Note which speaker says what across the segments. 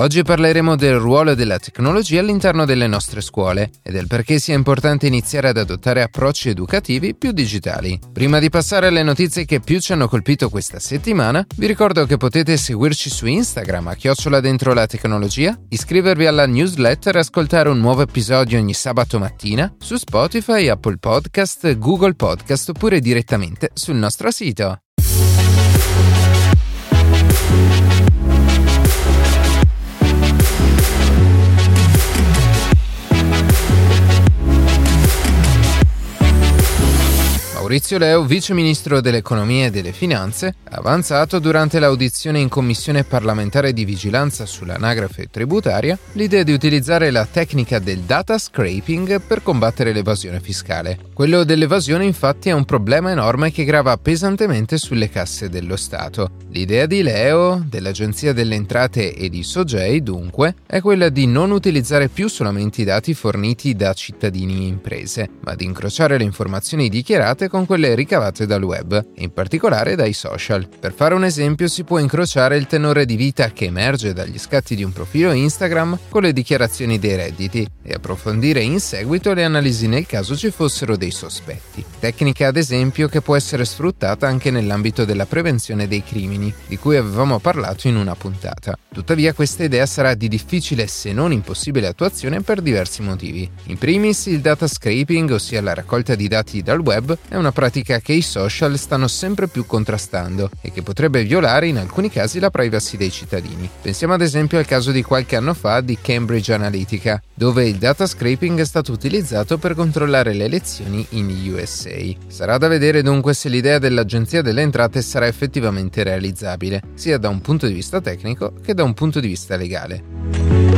Speaker 1: Oggi parleremo del ruolo della tecnologia all'interno delle nostre scuole e del perché sia importante iniziare ad adottare approcci educativi più digitali. Prima di passare alle notizie che più ci hanno colpito questa settimana, vi ricordo che potete seguirci su Instagram a chiocciola dentro la tecnologia, iscrivervi alla newsletter e ascoltare un nuovo episodio ogni sabato mattina su Spotify, Apple Podcast, Google Podcast oppure direttamente sul nostro sito. Maurizio Leo, vice ministro dell'economia e delle finanze, ha avanzato durante l'audizione in commissione parlamentare di vigilanza sull'anagrafe tributaria l'idea di utilizzare la tecnica del data scraping per combattere l'evasione fiscale. Quello dell'evasione infatti è un problema enorme che grava pesantemente sulle casse dello Stato. L'idea di Leo, dell'Agenzia delle Entrate e di Sogei, dunque, è quella di non utilizzare più solamente i dati forniti da cittadini e imprese, ma di incrociare le informazioni dichiarate con con quelle ricavate dal web, in particolare dai social. Per fare un esempio si può incrociare il tenore di vita che emerge dagli scatti di un profilo Instagram con le dichiarazioni dei redditi e approfondire in seguito le analisi nel caso ci fossero dei sospetti. Tecnica ad esempio che può essere sfruttata anche nell'ambito della prevenzione dei crimini, di cui avevamo parlato in una puntata. Tuttavia questa idea sarà di difficile se non impossibile attuazione per diversi motivi. In primis il data scraping, ossia la raccolta di dati dal web, è una pratica che i social stanno sempre più contrastando e che potrebbe violare in alcuni casi la privacy dei cittadini. Pensiamo ad esempio al caso di qualche anno fa di Cambridge Analytica, dove il data scraping è stato utilizzato per controllare le elezioni in USA. Sarà da vedere dunque se l'idea dell'Agenzia delle Entrate sarà effettivamente realizzabile, sia da un punto di vista tecnico che da un punto di vista legale.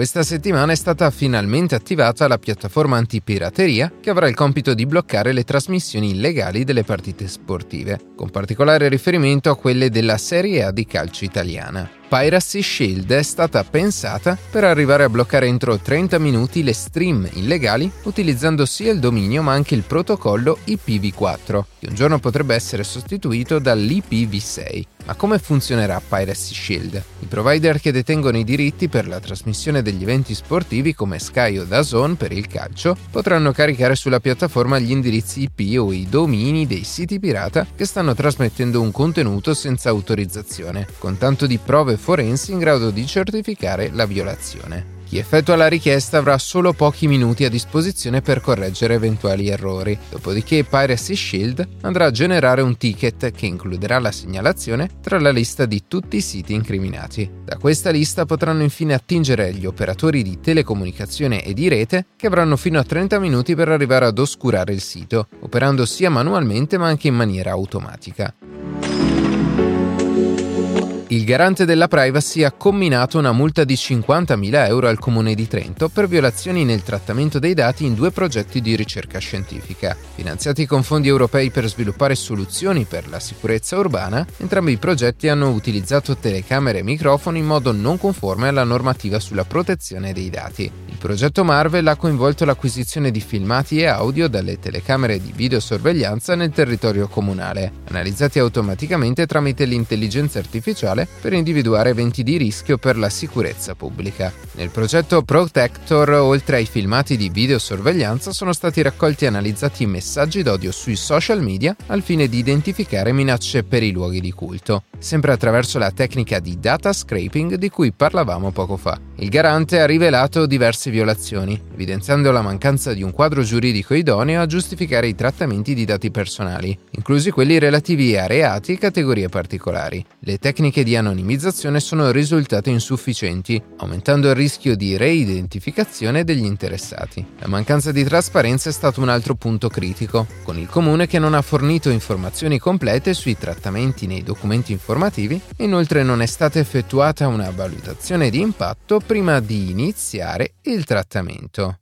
Speaker 1: Questa settimana è stata finalmente attivata la piattaforma antipirateria che avrà il compito di bloccare le trasmissioni illegali delle partite sportive, con particolare riferimento a quelle della Serie A di calcio italiana. Piracy Shield è stata pensata per arrivare a bloccare entro 30 minuti le stream illegali utilizzando sia il dominio ma anche il protocollo IPv4, che un giorno potrebbe essere sostituito dall'IPv6. Ma come funzionerà Piracy Shield? I provider che detengono i diritti per la trasmissione degli eventi sportivi come Sky o DAZN per il calcio potranno caricare sulla piattaforma gli indirizzi IP o i domini dei siti pirata che stanno trasmettendo un contenuto senza autorizzazione, con tanto di prove forensi in grado di certificare la violazione. Chi effettua la richiesta avrà solo pochi minuti a disposizione per correggere eventuali errori, dopodiché Piracy Shield andrà a generare un ticket che includerà la segnalazione tra la lista di tutti i siti incriminati. Da questa lista potranno infine attingere gli operatori di telecomunicazione e di rete che avranno fino a 30 minuti per arrivare ad oscurare il sito, operando sia manualmente ma anche in maniera automatica il garante della privacy ha comminato una multa di 50.000 euro al Comune di Trento per violazioni nel trattamento dei dati in due progetti di ricerca scientifica. Finanziati con fondi europei per sviluppare soluzioni per la sicurezza urbana, entrambi i progetti hanno utilizzato telecamere e microfoni in modo non conforme alla normativa sulla protezione dei dati. Il progetto Marvel ha coinvolto l'acquisizione di filmati e audio dalle telecamere di videosorveglianza nel territorio comunale, analizzati automaticamente tramite l'intelligenza artificiale digitale per individuare eventi di rischio per la sicurezza pubblica. Nel progetto Protector, oltre ai filmati di videosorveglianza, sono stati raccolti e analizzati messaggi d'odio sui social media al fine di identificare minacce per i luoghi di culto, sempre attraverso la tecnica di data scraping di cui parlavamo poco fa. Il garante ha rivelato diverse violazioni, evidenziando la mancanza di un quadro giuridico idoneo a giustificare i trattamenti di dati personali, inclusi quelli relativi a reati e categorie particolari. Le tecniche di anonimizzazione sono risultate insufficienti, aumentando il rischio di reidentificazione degli interessati. La mancanza di trasparenza è stato un altro punto critico, con il comune che non ha fornito informazioni complete sui trattamenti nei documenti informativi inoltre non è stata effettuata una valutazione di impatto prima di iniziare il trattamento.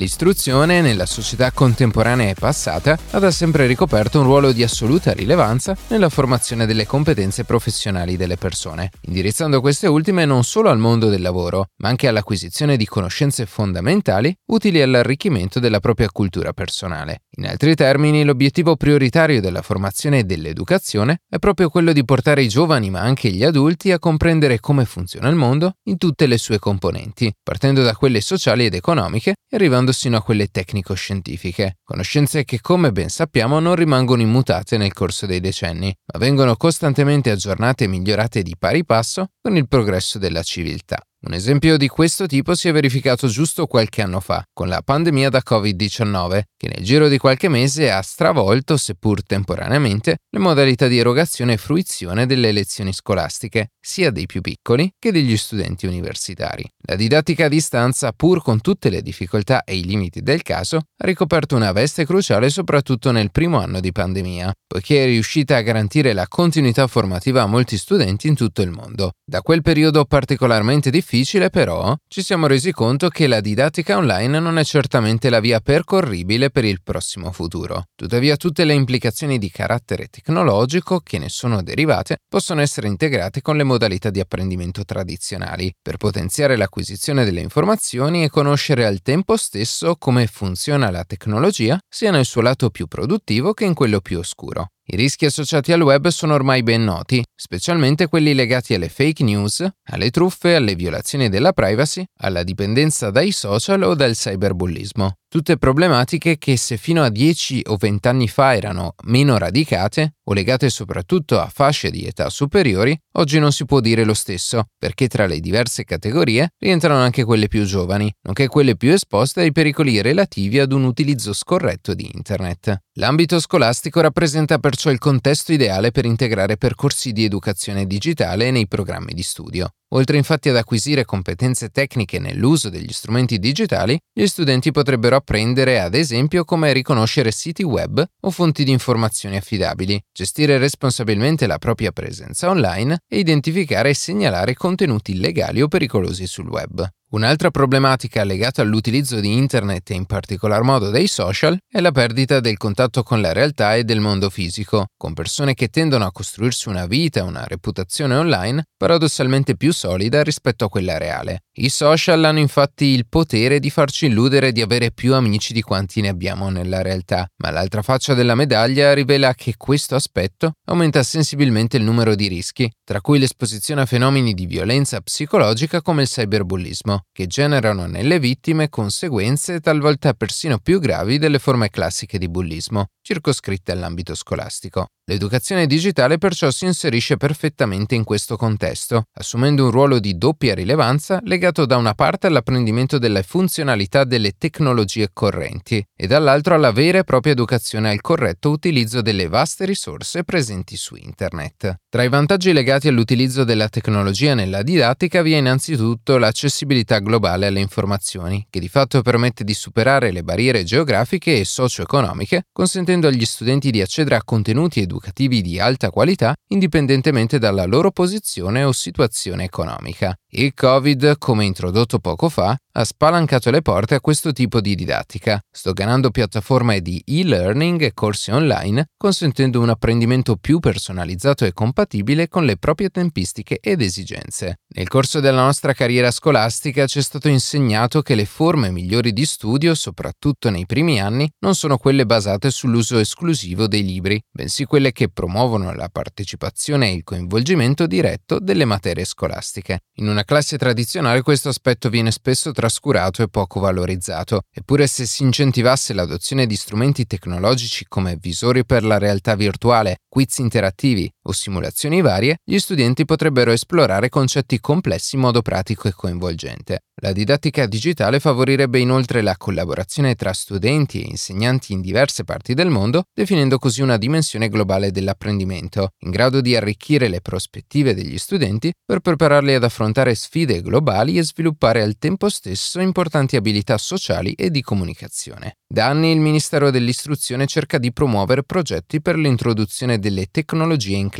Speaker 1: L'istruzione nella società contemporanea e passata ha da sempre ricoperto un ruolo di assoluta rilevanza nella formazione delle competenze professionali delle persone, indirizzando queste ultime non solo al mondo del lavoro, ma anche all'acquisizione di conoscenze fondamentali utili all'arricchimento della propria cultura personale. In altri termini, l'obiettivo prioritario della formazione e dell'educazione è proprio quello di portare i giovani, ma anche gli adulti, a comprendere come funziona il mondo in tutte le sue componenti, partendo da quelle sociali ed economiche e arrivando sino a quelle tecnico-scientifiche, conoscenze che come ben sappiamo non rimangono immutate nel corso dei decenni, ma vengono costantemente aggiornate e migliorate di pari passo con il progresso della civiltà. Un esempio di questo tipo si è verificato giusto qualche anno fa, con la pandemia da Covid-19, che nel giro di qualche mese ha stravolto, seppur temporaneamente, le modalità di erogazione e fruizione delle lezioni scolastiche, sia dei più piccoli che degli studenti universitari. La didattica a distanza, pur con tutte le difficoltà e i limiti del caso, ha ricoperto una veste cruciale soprattutto nel primo anno di pandemia, poiché è riuscita a garantire la continuità formativa a molti studenti in tutto il mondo. Da quel periodo particolarmente difficile, però, ci siamo resi conto che la didattica online non è certamente la via percorribile per il prossimo futuro. Tuttavia tutte le implicazioni di carattere tecnologico che ne sono derivate possono essere integrate con le modalità di apprendimento tradizionali, per potenziare l'acquisizione delle informazioni e conoscere al tempo stesso come funziona la tecnologia sia nel suo lato più produttivo che in quello più oscuro. I rischi associati al web sono ormai ben noti, specialmente quelli legati alle fake news, alle truffe, alle violazioni della privacy, alla dipendenza dai social o dal cyberbullismo. Tutte problematiche che se fino a 10 o 20 anni fa erano meno radicate o legate soprattutto a fasce di età superiori, oggi non si può dire lo stesso, perché tra le diverse categorie rientrano anche quelle più giovani, nonché quelle più esposte ai pericoli relativi ad un utilizzo scorretto di Internet. L'ambito scolastico rappresenta perciò il contesto ideale per integrare percorsi di educazione digitale nei programmi di studio. Oltre infatti ad acquisire competenze tecniche nell'uso degli strumenti digitali, gli studenti potrebbero apprendere ad esempio come riconoscere siti web o fonti di informazioni affidabili, gestire responsabilmente la propria presenza online e identificare e segnalare contenuti illegali o pericolosi sul web. Un'altra problematica legata all'utilizzo di Internet e in particolar modo dei social è la perdita del contatto con la realtà e del mondo fisico, con persone che tendono a costruirsi una vita e una reputazione online paradossalmente più solida rispetto a quella reale. I social hanno infatti il potere di farci illudere di avere più amici di quanti ne abbiamo nella realtà, ma l'altra faccia della medaglia rivela che questo aspetto aumenta sensibilmente il numero di rischi, tra cui l'esposizione a fenomeni di violenza psicologica come il cyberbullismo che generano nelle vittime conseguenze talvolta persino più gravi delle forme classiche di bullismo, circoscritte all'ambito scolastico. L'educazione digitale perciò si inserisce perfettamente in questo contesto, assumendo un ruolo di doppia rilevanza legato da una parte all'apprendimento delle funzionalità delle tecnologie correnti e dall'altro alla vera e propria educazione al corretto utilizzo delle vaste risorse presenti su Internet. Tra i vantaggi legati all'utilizzo della tecnologia nella didattica vi è innanzitutto l'accessibilità globale alle informazioni, che di fatto permette di superare le barriere geografiche e socio-economiche, consentendo agli studenti di accedere a contenuti educativi educativi di alta qualità indipendentemente dalla loro posizione o situazione economica. Il Covid, come introdotto poco fa, ha spalancato le porte a questo tipo di didattica, sdoganando piattaforme di e-learning e corsi online, consentendo un apprendimento più personalizzato e compatibile con le proprie tempistiche ed esigenze. Nel corso della nostra carriera scolastica ci è stato insegnato che le forme migliori di studio, soprattutto nei primi anni, non sono quelle basate sull'uso esclusivo dei libri, bensì quelle che promuovono la partecipazione e il coinvolgimento diretto delle materie scolastiche. In una classe tradizionale questo aspetto viene spesso trascurato e poco valorizzato, eppure se si incentivasse l'adozione di strumenti tecnologici come visori per la realtà virtuale, quiz interattivi o simulazioni varie, gli studenti potrebbero esplorare concetti complessi in modo pratico e coinvolgente. La didattica digitale favorirebbe inoltre la collaborazione tra studenti e insegnanti in diverse parti del mondo, definendo così una dimensione globale dell'apprendimento, in grado di arricchire le prospettive degli studenti per prepararli ad affrontare sfide globali e sviluppare al tempo stesso importanti abilità sociali e di comunicazione. Da anni il Ministero dell'Istruzione cerca di promuovere progetti per l'introduzione delle tecnologie in classe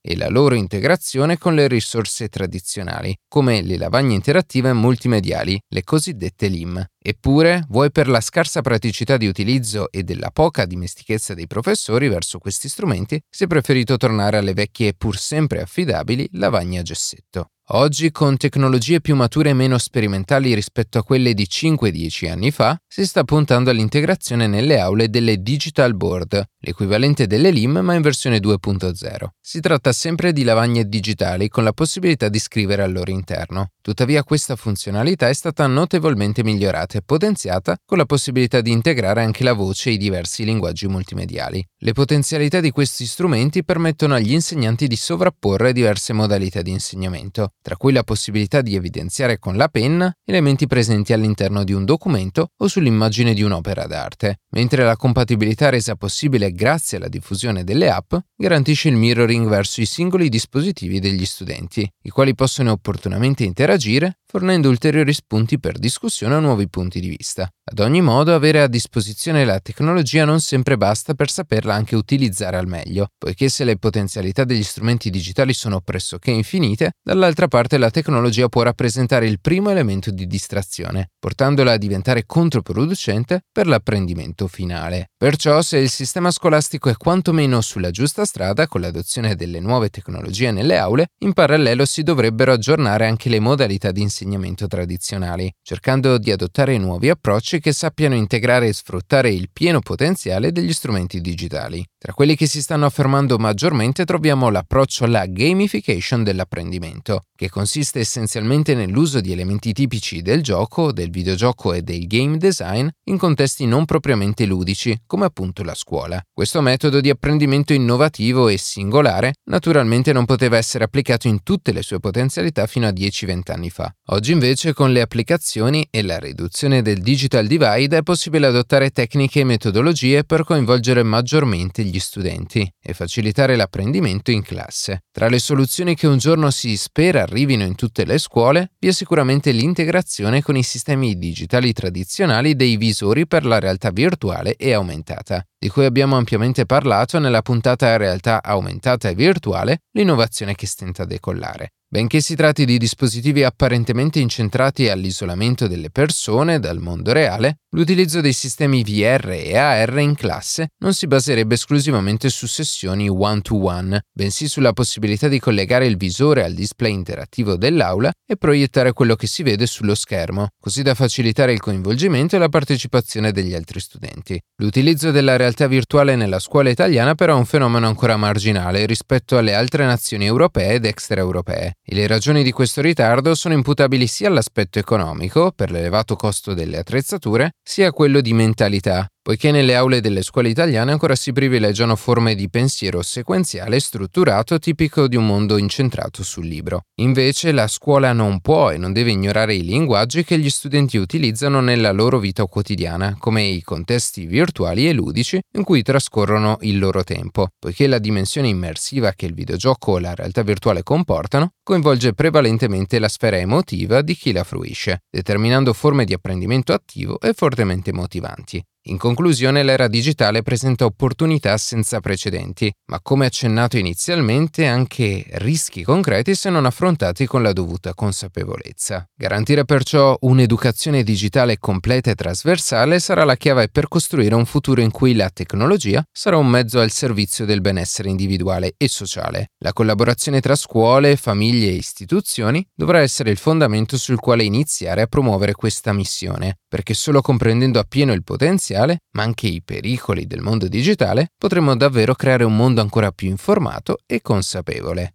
Speaker 1: e la loro integrazione con le risorse tradizionali, come le lavagne interattive multimediali, le cosiddette LIM. Eppure, vuoi per la scarsa praticità di utilizzo e della poca dimestichezza dei professori verso questi strumenti, si è preferito tornare alle vecchie e pur sempre affidabili lavagne a gessetto. Oggi, con tecnologie più mature e meno sperimentali rispetto a quelle di 5-10 anni fa, si sta puntando all'integrazione nelle aule delle digital board, l'equivalente delle LIM ma in versione 2.0. Si tratta sempre di lavagne digitali con la possibilità di scrivere al loro interno. Tuttavia questa funzionalità è stata notevolmente migliorata e potenziata con la possibilità di integrare anche la voce e i diversi linguaggi multimediali. Le potenzialità di questi strumenti permettono agli insegnanti di sovrapporre diverse modalità di insegnamento tra cui la possibilità di evidenziare con la penna elementi presenti all'interno di un documento o sull'immagine di un'opera d'arte, mentre la compatibilità resa possibile grazie alla diffusione delle app garantisce il mirroring verso i singoli dispositivi degli studenti, i quali possono opportunamente interagire fornendo ulteriori spunti per discussione o nuovi punti di vista. Ad ogni modo, avere a disposizione la tecnologia non sempre basta per saperla anche utilizzare al meglio, poiché se le potenzialità degli strumenti digitali sono pressoché infinite, dall'altra parte la tecnologia può rappresentare il primo elemento di distrazione, portandola a diventare controproducente per l'apprendimento finale. Perciò, se il sistema scolastico è quantomeno sulla giusta strada con l'adozione delle nuove tecnologie nelle aule, in parallelo si dovrebbero aggiornare anche le modalità di insegnamento tradizionali, cercando di adottare nuovi approcci che sappiano integrare e sfruttare il pieno potenziale degli strumenti digitali. Tra quelli che si stanno affermando maggiormente troviamo l'approccio alla gamification dell'apprendimento, che consiste essenzialmente nell'uso di elementi tipici del gioco, del videogioco e del game design in contesti non propriamente ludici, come appunto la scuola. Questo metodo di apprendimento innovativo e singolare naturalmente non poteva essere applicato in tutte le sue potenzialità fino a 10-20 anni fa. Oggi invece con le applicazioni e la riduzione del digital divide è possibile adottare tecniche e metodologie per coinvolgere maggiormente gli studenti e facilitare l'apprendimento in classe. Tra le soluzioni che un giorno si spera arrivino in tutte le scuole vi è sicuramente l'integrazione con i sistemi digitali tradizionali dei visori per la realtà virtuale e aumentata, di cui abbiamo ampiamente parlato nella puntata Realtà aumentata e virtuale, l'innovazione che stenta a decollare. Benché si tratti di dispositivi apparentemente incentrati all'isolamento delle persone dal mondo reale, l'utilizzo dei sistemi VR e AR in classe non si baserebbe esclusivamente su sessioni one-to-one, bensì sulla possibilità di collegare il visore al display interattivo dell'aula e proiettare quello che si vede sullo schermo, così da facilitare il coinvolgimento e la partecipazione degli altri studenti. L'utilizzo della realtà virtuale nella scuola italiana però è un fenomeno ancora marginale rispetto alle altre nazioni europee ed extraeuropee e le ragioni di questo ritardo sono imputabili sia all'aspetto economico, per l'elevato costo delle attrezzature, sia a quello di mentalità, poiché nelle aule delle scuole italiane ancora si privilegiano forme di pensiero sequenziale e strutturato tipico di un mondo incentrato sul libro. Invece la scuola non può e non deve ignorare i linguaggi che gli studenti utilizzano nella loro vita quotidiana, come i contesti virtuali e ludici in cui trascorrono il loro tempo, poiché la dimensione immersiva che il videogioco o la realtà virtuale comportano coinvolge prevalentemente la sfera emotiva di chi la fruisce, determinando forme di apprendimento attivo e fortemente motivanti. In conclusione, l'era digitale presenta opportunità senza precedenti, ma come accennato inizialmente anche rischi concreti se non affrontati con la dovuta consapevolezza. Garantire perciò un'educazione digitale completa e trasversale sarà la chiave per costruire un futuro in cui la tecnologia sarà un mezzo al servizio del benessere individuale e sociale. La collaborazione tra scuole, famiglie e istituzioni dovrà essere il fondamento sul quale iniziare a promuovere questa missione, perché solo comprendendo appieno il potenziale potenziale, ma anche i pericoli del mondo digitale, potremo davvero creare un mondo ancora più informato e consapevole.